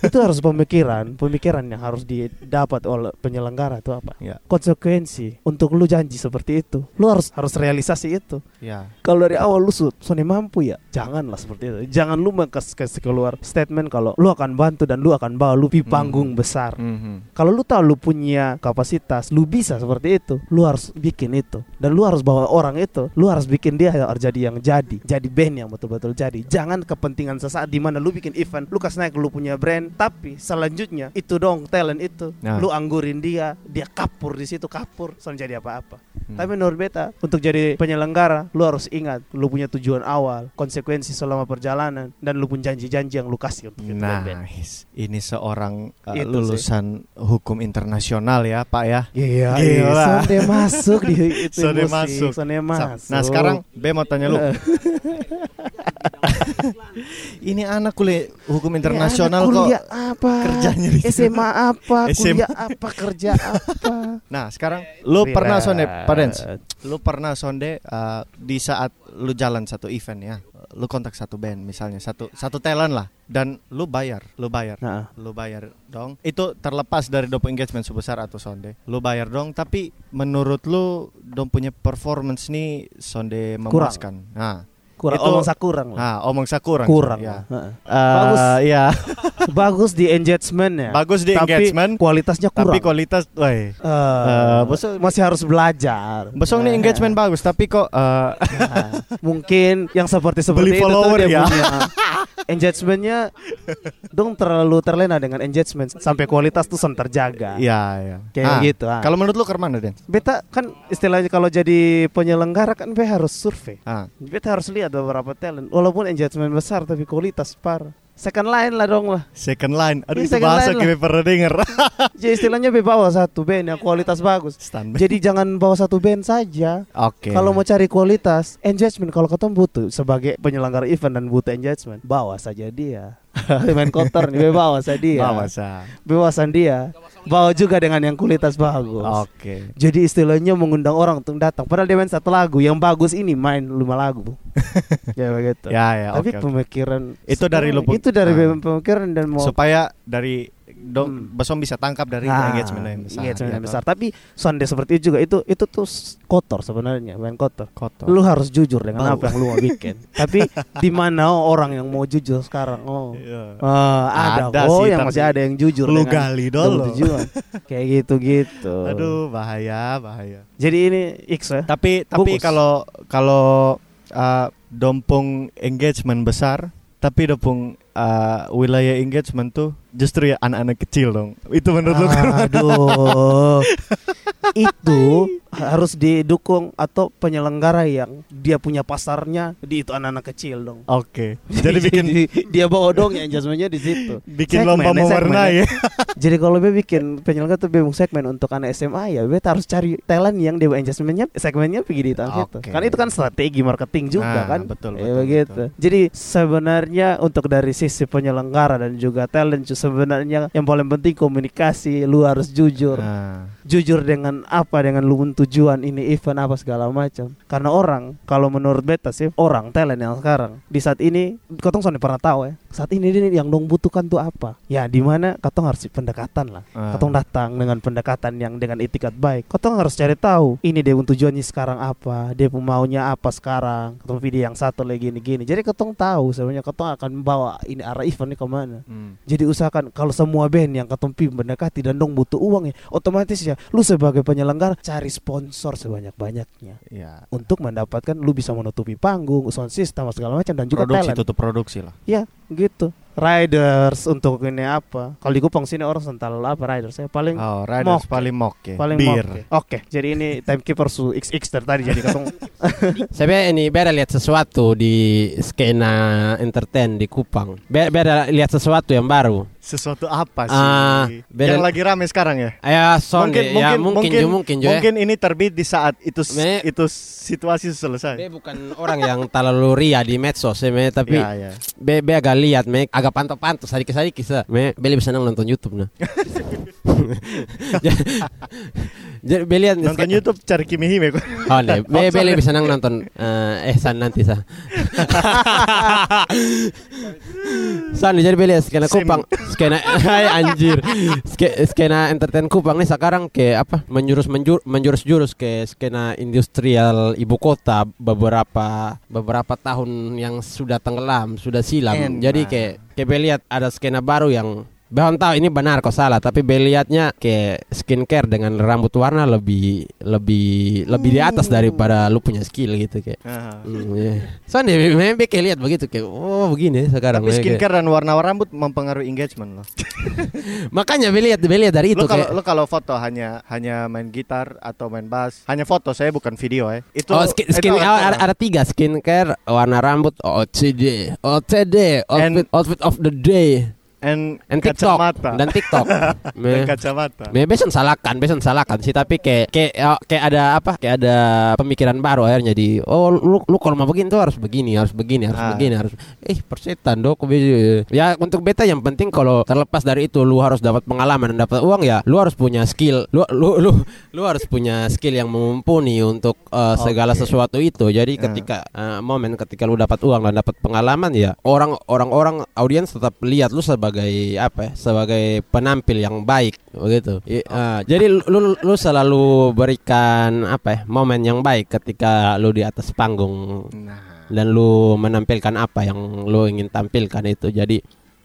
itu harus pemikiran, pemikiran yang harus didapat oleh penyelenggara itu apa? Ya. Konsekuensi untuk lu janji seperti itu, lu harus harus realisasi itu. Ya. Kalau dari awal lu sud, Sony mampu ya, janganlah seperti itu. Jangan lu kasih keluar statement kalau lu akan bantu dan lu akan bawa lu di panggung besar. Mhm. Kalau lu tahu lu punya kapasitas, lu bisa seperti itu, lu harus bikin itu dan lu harus bawa orang itu, lu harus bikin dia harus jadi yang jadi, jadi band yang betul-betul jadi. Jangan kepentingan sesaat di mana lu bikin event, lu kasih naik lu punya brand, tapi selanjutnya itu dong talent itu, Nah. lu anggurin dia, dia kapur di situ kapur, soalnya jadi apa-apa. Hmm. Tapi menurut beta untuk jadi penyelenggara, lu harus ingat lu punya tujuan awal, konsekuensi selama perjalanan dan lu punya janji-janji yang lu kasih untuk itu band. Nice. Ini seorang uh, Itu sih. lulusan hukum internasional ya, Pak ya. Iya, iya. Sonde masuk di itu Sonde masuk. Sonde Sa- masuk. Nah, sekarang B mau tanya lu. (laughs) Ini anak kuliah hukum internasional anak kok. kuliah apa? kerjanya di. SMA apa? SMA. Kuliah apa? Kerja apa? (laughs) Nah, sekarang lu pernah sonde, Dens? Lu pernah sonde uh, di saat lu jalan satu event ya. Lu kontak satu band misalnya, satu satu talent lah dan lu bayar, lu bayar. Nah, Lu bayar dong. Itu terlepas dari dong engagement sebesar atau sonde. Lu bayar dong, tapi menurut lu dong punya performance nih sonde memuaskan. Nah, kurang Itu- omong sakurang lah. nah omong sakurang. Kurang. Ya. Eh, Bagus. ya. (laughs) Bagus di engagement ya. Bagus di tapi engagement, kualitasnya kurang. tapi kualitas, woi. Eh, Eh, besok- masih harus belajar. Besok nih engagement bagus, tapi kok nah, mungkin yang seperti seperti Beli itu tuh follower dia ya. punya engagementnya dong terlalu terlena dengan engagement sampai kualitas tuh sen terjaga. Iya, iya. Kayak Ah, gitu, ah. Kalau menurut lu ke mana, Den? Beta kan istilahnya kalau jadi penyelenggara kan beta harus survei. Ah, Beta harus lihat beberapa talent. Walaupun engagement besar tapi kualitas parah. Second line lah dong lah. second line. Aduh, Iya, itu bahasa kita pernah denger. Jadi (laughs) istilahnya beta bawa satu band yang kualitas bagus. Standby. Jadi jangan bawa satu band saja. Oke. Kalau mau cari kualitas, engagement kalau ketemu butuh sebagai penyelenggara event dan butuh engagement, bawa saja dia. Main kotor nih, bawa saja dia. Bawa sa. Bebasan dia. Bawa juga dengan yang kualitas bagus. Oke. Jadi istilahnya mengundang orang untuk datang. Padahal dia main satu lagu, yang bagus ini main lima lagu. (laughs) ya begitu. Ya, ya, Tapi oke. pemikiran Itu dari lu. Itu dari Ah. pemikiran dan mau Supaya dari dong Hmm. Basom bisa tangkap dari Ah, engagement yang besar. engagement ya yang besar. Tapi sonde seperti itu juga itu itu tuh kotor sebenarnya, main kotor. Kotor. Lu harus jujur dengan Bau. apa yang lu mau bikin. (laughs) Tapi di mana orang yang mau jujur sekarang? Oh. Iya. Ah, ada, Ada kok sih, yang tapi masih ada yang jujur lu gali dulu. (laughs) Kayak gitu-gitu. Aduh, bahaya, bahaya. Jadi ini X ya. Tapi tapi kalau kalau uh, dompung engagement besar, tapi dompung uh, wilayah engagement tuh justru ya anak-anak kecil dong. Itu menurut lu gimana? Aduh. (laughs) itu harus didukung atau penyelenggara yang dia punya pasarnya di itu anak-anak kecil dong. Oke. (laughs) Jadi bikin dia bawa dong ya engagementnya di situ. bikin Segmen, lomba mewarnai ya. (laughs) Jadi kalau be bikin penyelenggara tuh mau segmen untuk anak SMA ya be harus cari talent yang dia engagementnya segmennya pergi di tahun itu. Kan itu kan strategi marketing juga Nah, kan. betul, Ya, betul, begitu. betul. Jadi sebenarnya untuk dari sisi penyelenggara dan juga talent sebenarnya yang paling penting komunikasi, lu harus jujur. Nah, Jujur dengan apa dengan lu tujuan ini event apa segala macam. Karena orang kalau menurut beta sih orang talent yang sekarang di saat ini kotong soalnya pernah tahu ya. Saat ini ini yang dong butuhkan tuh apa? Ya di mana kotong harus pendekatan lah. Ah. Kotong datang dengan pendekatan yang dengan itikat baik. Kotong harus cari tahu ini dia tujuannya sekarang apa, dia maunya apa sekarang. Kotong video yang satu lagi gini gini. Jadi kotong tahu sebenarnya kotong akan bawa ini arah event ini ke mana. hmm. Jadi usahakan kalau semua band yang ketemu mendekati dan dong butuh uang ya, otomatis ya lu sebagai penyelenggara cari sponsor sebanyak-banyaknya ya. untuk mendapatkan lu bisa menutupi panggung, sound system segala macam dan juga Produksi talent. tutup produksi lah. Ya, gitu. Riders untuk ini apa? Kalau di Kupang sini orang sental apa riders ya paling Oh, Riders Mok. paling mok ya. paling Bir. mock ya. Oke, jadi ini timekeeper su XX dari tadi jadi ketemu. (laughs) Saya ini beda lihat sesuatu di skena entertain di Kupang. Be- Beda lihat sesuatu yang baru. Sesuatu apa sih? Ah, beda- Yang lagi rame sekarang ya? Ya, sonde, ya mungkin juga mungkin juga. mungkin ini terbit di saat itu Me- itu situasi selesai. Be bukan orang yang terlalu ria di medsos, ya, me, tapi Ya, ya. be, be agak lihat me agak pantau-pantau sedikit-sedikit sa me bisa nang nonton YouTube nah (laughs) (laughs) jadi beli lihat Nonton YouTube cari Kimi Hime kok. Oh, nih, be beli bisa nang nonton eh eh san nanti sa. (laughs) san jadi beli skena Sim. Kupang, skena (laughs) hai anjir. Ske- skena entertain Kupang nih sekarang ke apa? Menjurus menjur, menjurus-jurus ke skena industrial ibu kota beberapa beberapa tahun yang sudah tenggelam, sudah silam. Enak. Jadi ke ke lihat ada skena baru yang Behon tahu ini benar kok salah tapi be lihatnya kayak skincare dengan rambut warna lebih lebih lebih di atas daripada lu punya skill gitu kayak. Aha. Hmm, iya. Soalnya memang kayak lihat begitu kayak oh begini sekarang. Tapi Kayak- skincare dan warna rambut mempengaruhi engagement loh. (laughs) Makanya be lihat be lihat dari itu Lo kalau kayak lo kalau foto hanya hanya main gitar atau main bass, hanya foto saya bukan video ya. Itu Oh, skin, itu skin oh, salah. ada, ada tiga skincare, warna rambut, OCD, OCD, outfit, And- outfit of the day, and, and TikTok kacamata dan TikTok. (laughs) dan Me- kacamata. Me beson salahkan, beson salahkan sih tapi kayak kayak oh, kayak ada apa? Kayak ada pemikiran baru akhirnya jadi oh lu lu kalau mau begini tuh harus begini, harus begini, harus Ah. begini, harus eh persetan dok. Ya untuk beta yang penting kalau terlepas dari itu lu harus dapat pengalaman dan dapat uang ya, lu harus punya skill. Lu lu lu lu harus punya skill yang mumpuni untuk eh, segala sesuatu itu. Jadi Ah. ketika eh, momen ketika lu dapat uang dan dapat pengalaman ya, orang orang-orang audiens tetap lihat lu sebagai apa ya? Sebagai penampil yang baik begitu. I- ah, jadi lu, lu lu selalu berikan apa ya? Momen yang baik ketika lu di atas panggung Nah, dan lu menampilkan apa yang lu ingin tampilkan itu. Jadi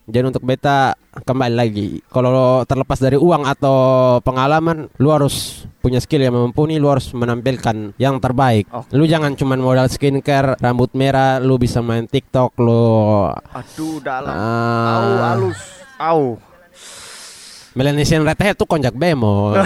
jadi untuk beta kembali lagi kalau terlepas dari uang atau pengalaman lu harus punya skill yang mumpuni lu harus menampilkan yang terbaik Oke. lu jangan cuman modal skincare rambut merah lu bisa main TikTok lu aduh dalam. ah, Au halus. Au. Melanesian Red Hat tuh konjak bemo (laughs)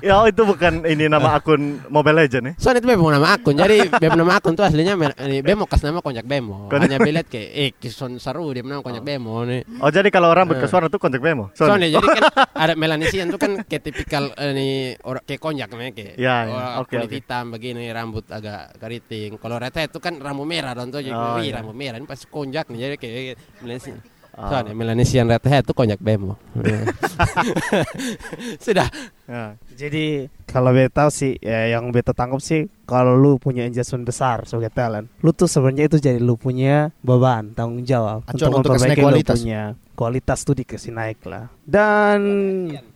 ya itu bukan ini nama akun Mobile Legend ya. Soalnya itu bemo nama akun Jadi bemo nama akun tuh aslinya Bemo kas nama konjak bemo Konjak- Hanya beliat kayak Eh kison seru dia menang konjak bemo nih Oh jadi kalau rambut Eh. ke suara tuh kontak bemo. Soalnya jadi (laughs) kan ada melanesian tuh kan kayak tipikal eh, ini orang kayak konjak namanya kayak Ya, ya. orang Oke, kulit oke. hitam begini rambut agak keriting. Kalau red hat itu kan rambut merah dan tuh jadi Oh, iya. rambut merah ini pasti konjak nih jadi kayak melanesian. Oh. Soalnya melanesian red hat itu konjak bemo. (laughs) Sudah. Ya. Jadi kalau beta sih ya, yang beta tangkap sih kalau lu punya investment besar sebagai talent, lu tuh sebenarnya itu jadi lu punya beban tanggung jawab Acuan untuk memperbaiki kasih naik lu kualitas. punya kualitas tuh dikasih naik lah. Dan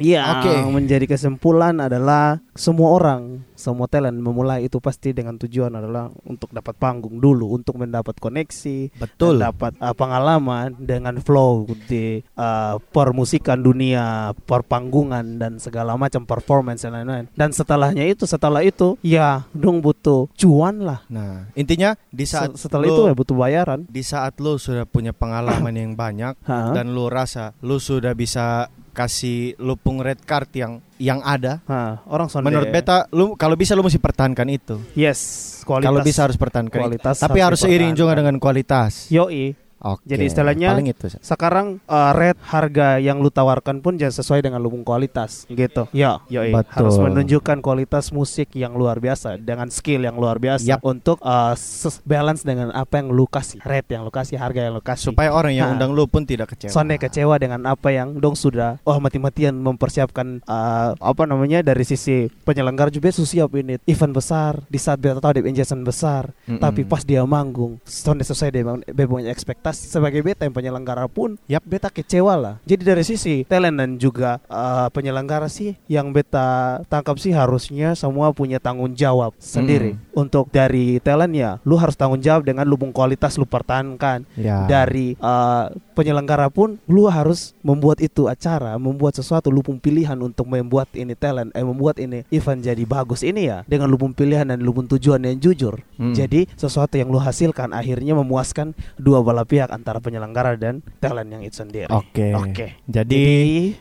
ya Oke. menjadi kesimpulan adalah semua orang, semua talent memulai itu pasti dengan tujuan adalah untuk dapat panggung dulu, untuk mendapat koneksi, Betul. dapat uh, pengalaman dengan flow di uh, permusikan dunia, perpanggungan dan segala macam performance dan lain-lain. Dan setelahnya itu, setelah itu ya dong butuh cuan lah. Nah, intinya di saat Se- setelah lu- itu ya butuh bayaran. di saat lu sudah punya pengalaman (coughs) yang banyak Ha? dan lu rasa lu sudah bisa kasih lupung red card yang yang ada. Ha, orang sonde. Menurut beta lu kalau bisa lu mesti pertahankan itu. yes, kualitas. Kalau bisa harus pertahankan. itu. kualitas Tapi harus seiring juga dengan kualitas. Yoi. Oke. Jadi istilahnya- paling itu. Sekarang uh, rate harga yang lu tawarkan pun jangan sesuai dengan lubung kualitas gitu. Ya. Betul. harus menunjukkan kualitas musik yang luar biasa dengan skill yang luar biasa Yap. untuk uh, balance dengan apa yang lu kasih, rate yang lu kasih, harga yang lu kasih. Supaya orang yang Ha. undang lu pun tidak kecewa. Soalnya kecewa dengan apa yang dong sudah oh mati-matian mempersiapkan uh, apa namanya dari sisi penyelenggara juga su siap ini event besar di saat beta tahu investment besar Mm-mm. tapi pas dia manggung soalnya sesuai dengan beta sebagai beta yang penyelenggara pun Yap. beta kecewa lah jadi dari sisi talent dan juga uh, penyelenggara sih yang beta tangkap sih harusnya semua punya tanggung jawab sendiri untuk dari talent ya lu harus tanggung jawab dengan lubung kualitas lu pertahankan ya. dari uh, penyelenggara pun lu harus membuat itu acara, membuat sesuatu lupung pilihan untuk membuat ini talent, eh membuat ini event jadi bagus ini ya dengan lupung pilihan dan lupung tujuan yang jujur. Mm. Jadi sesuatu yang lu hasilkan akhirnya memuaskan dua belah pihak antara penyelenggara dan talent yang itu sendiri. Oke. Oke. Jadi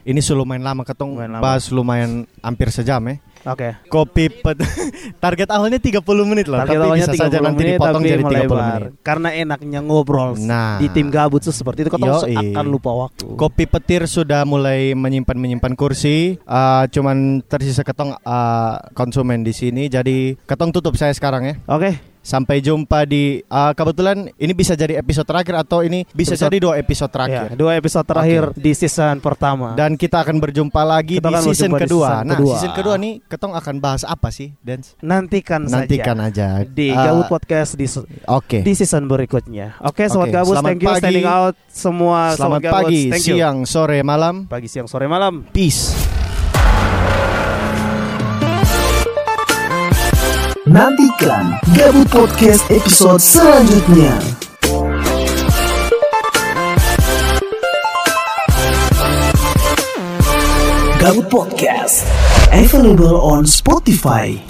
ini sudah lumayan lama ketong Lumayan lama. bahas lumayan hampir sejam ya. Oke. Kopi pet (laughs) target awalnya 30 menit loh, Target tapi awalnya bisa saja 30 nanti menit, dipotong jadi 30 melebar. menit. Karena enaknya ngobrol Nah. di tim gabut tuh seperti itu kau akan lupa waktu. Kopi petir sudah mulai menyimpan menyimpan kursi, uh, cuman tersisa ketong uh, konsumen di sini. Jadi ketong tutup saya sekarang ya. Oke, Sampai jumpa di uh, kebetulan ini bisa jadi episode terakhir atau ini bisa Episode- jadi dua episode Ya, terakhir. dua episode terakhir di season pertama. Dan kita akan berjumpa lagi Kita di akan season di kedua. season nah, kedua. season kedua nih ketong akan bahas apa sih, Dance? nantikan, Nantikan saja aja. di Gabut Podcast di Oke. di season berikutnya. Oke, sobat Oke, Gabus, selamat thank you pagi. standing out semua Selamat sobat Gabus. pagi, thank you. siang, sore, malam. Pagi, siang, sore, malam. Peace. Nantikan Gabut Podcast episode selanjutnya. Gabut Podcast available on Spotify.